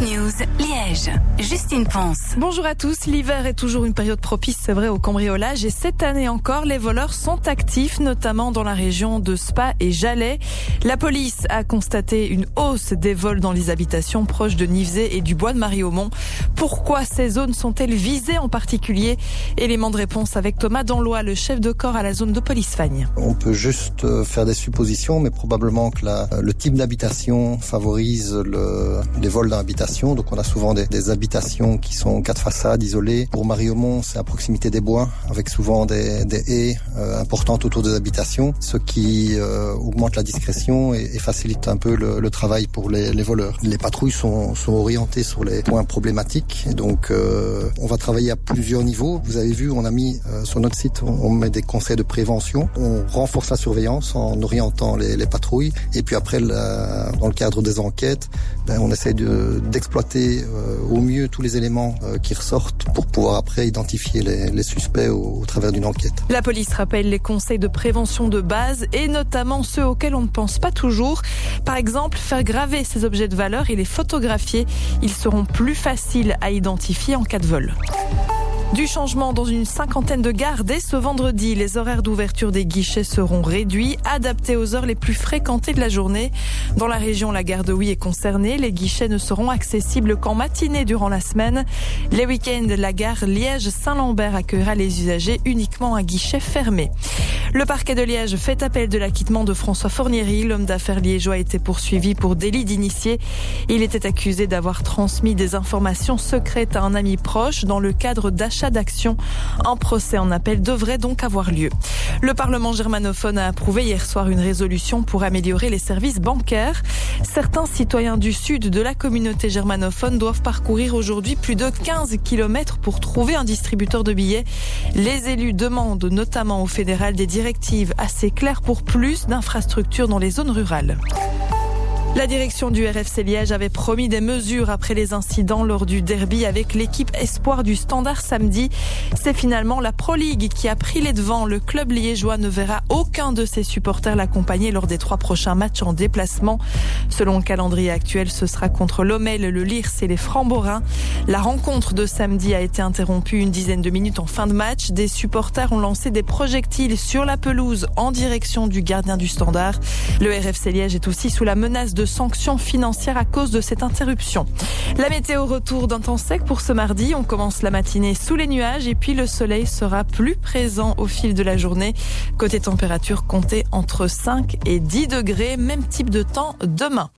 News, Liège. Justine Ponce. Bonjour à tous. L'hiver est toujours une période propice, c'est vrai, au cambriolage. Et cette année encore, les voleurs sont actifs, notamment dans la région de Spa et Jalais. La police a constaté une hausse des vols dans les habitations proches de Nivesé et du bois de Mariaumont. Pourquoi ces zones sont-elles visées en particulier? Élément de réponse avec Thomas Danlois, le chef de corps à la zone de police Fagne. On peut juste euh, faire des suppositions, mais probablement que la, le type d'habitation favorise le, les vols dans donc on a souvent des, habitations qui sont quatre façades isolées. Pour Mariaumont, c'est à proximité des bois, avec souvent des, haies euh, importantes autour des habitations, ce qui euh, augmente la discrétion et, facilite un peu le, travail pour les, voleurs. Les patrouilles sont, orientées sur les points problématiques, et donc euh, on va travailler à plusieurs niveaux. Vous avez vu, on a mis sur notre site, on, met des conseils de prévention, on renforce la surveillance en orientant les, les patrouilles, et puis après, dans le cadre des enquêtes, ben, on essaie de d'exploiter euh, au mieux tous les éléments euh, qui ressortent pour pouvoir après identifier les, suspects au, travers d'une enquête. La police rappelle les conseils de prévention de base et notamment ceux auxquels on ne pense pas toujours. Par exemple, faire graver ces objets de valeur et les photographier. Ils seront plus faciles à identifier en cas de vol. Du changement dans une cinquantaine de gares dès ce vendredi. Les horaires d'ouverture des guichets seront réduits, adaptés aux heures les plus fréquentées de la journée. Dans la région, la gare de Oui est concernée. Les guichets ne seront accessibles qu'en matinée durant la semaine. Les week-ends, la gare Liège-Saint-Lambert accueillera les usagers uniquement à guichet fermé. Le parquet de Liège fait appel de l'acquittement de François Fornieri. L'homme d'affaires liégeois a été poursuivi pour délit d'initié. Il était accusé d'avoir transmis des informations secrètes à un ami proche dans le cadre d'achat d'actions. Un procès en appel devrait donc avoir lieu. Le Parlement germanophone a approuvé hier soir une résolution pour améliorer les services bancaires. Certains citoyens du sud de la communauté germanophone doivent parcourir aujourd'hui plus de 15 km pour trouver un distributeur de billets. Les élus demandent notamment au fédéral des directives assez claires pour plus d'infrastructures dans les zones rurales. La direction du RFC Liège avait promis des mesures après les incidents lors du derby avec l'équipe espoir du Standard samedi. C'est finalement la Pro League qui a pris les devants. Le club liégeois ne verra aucun de ses supporters l'accompagner lors des trois prochains matchs en déplacement. Selon le calendrier actuel, ce sera contre l'Omel, le Lirs et les Framborins. La rencontre de samedi a été interrompue une dizaine de minutes en fin de match. Des supporters ont lancé des projectiles sur la pelouse en direction du gardien du Standard. Le RFC Liège est aussi sous la menace de sanctions financières à cause de cette interruption. La météo retour d'un temps sec pour ce mardi. On commence la matinée sous les nuages et puis le soleil sera plus présent au fil de la journée. Côté température, comptez entre 5 et 10 degrés. Même type de temps demain.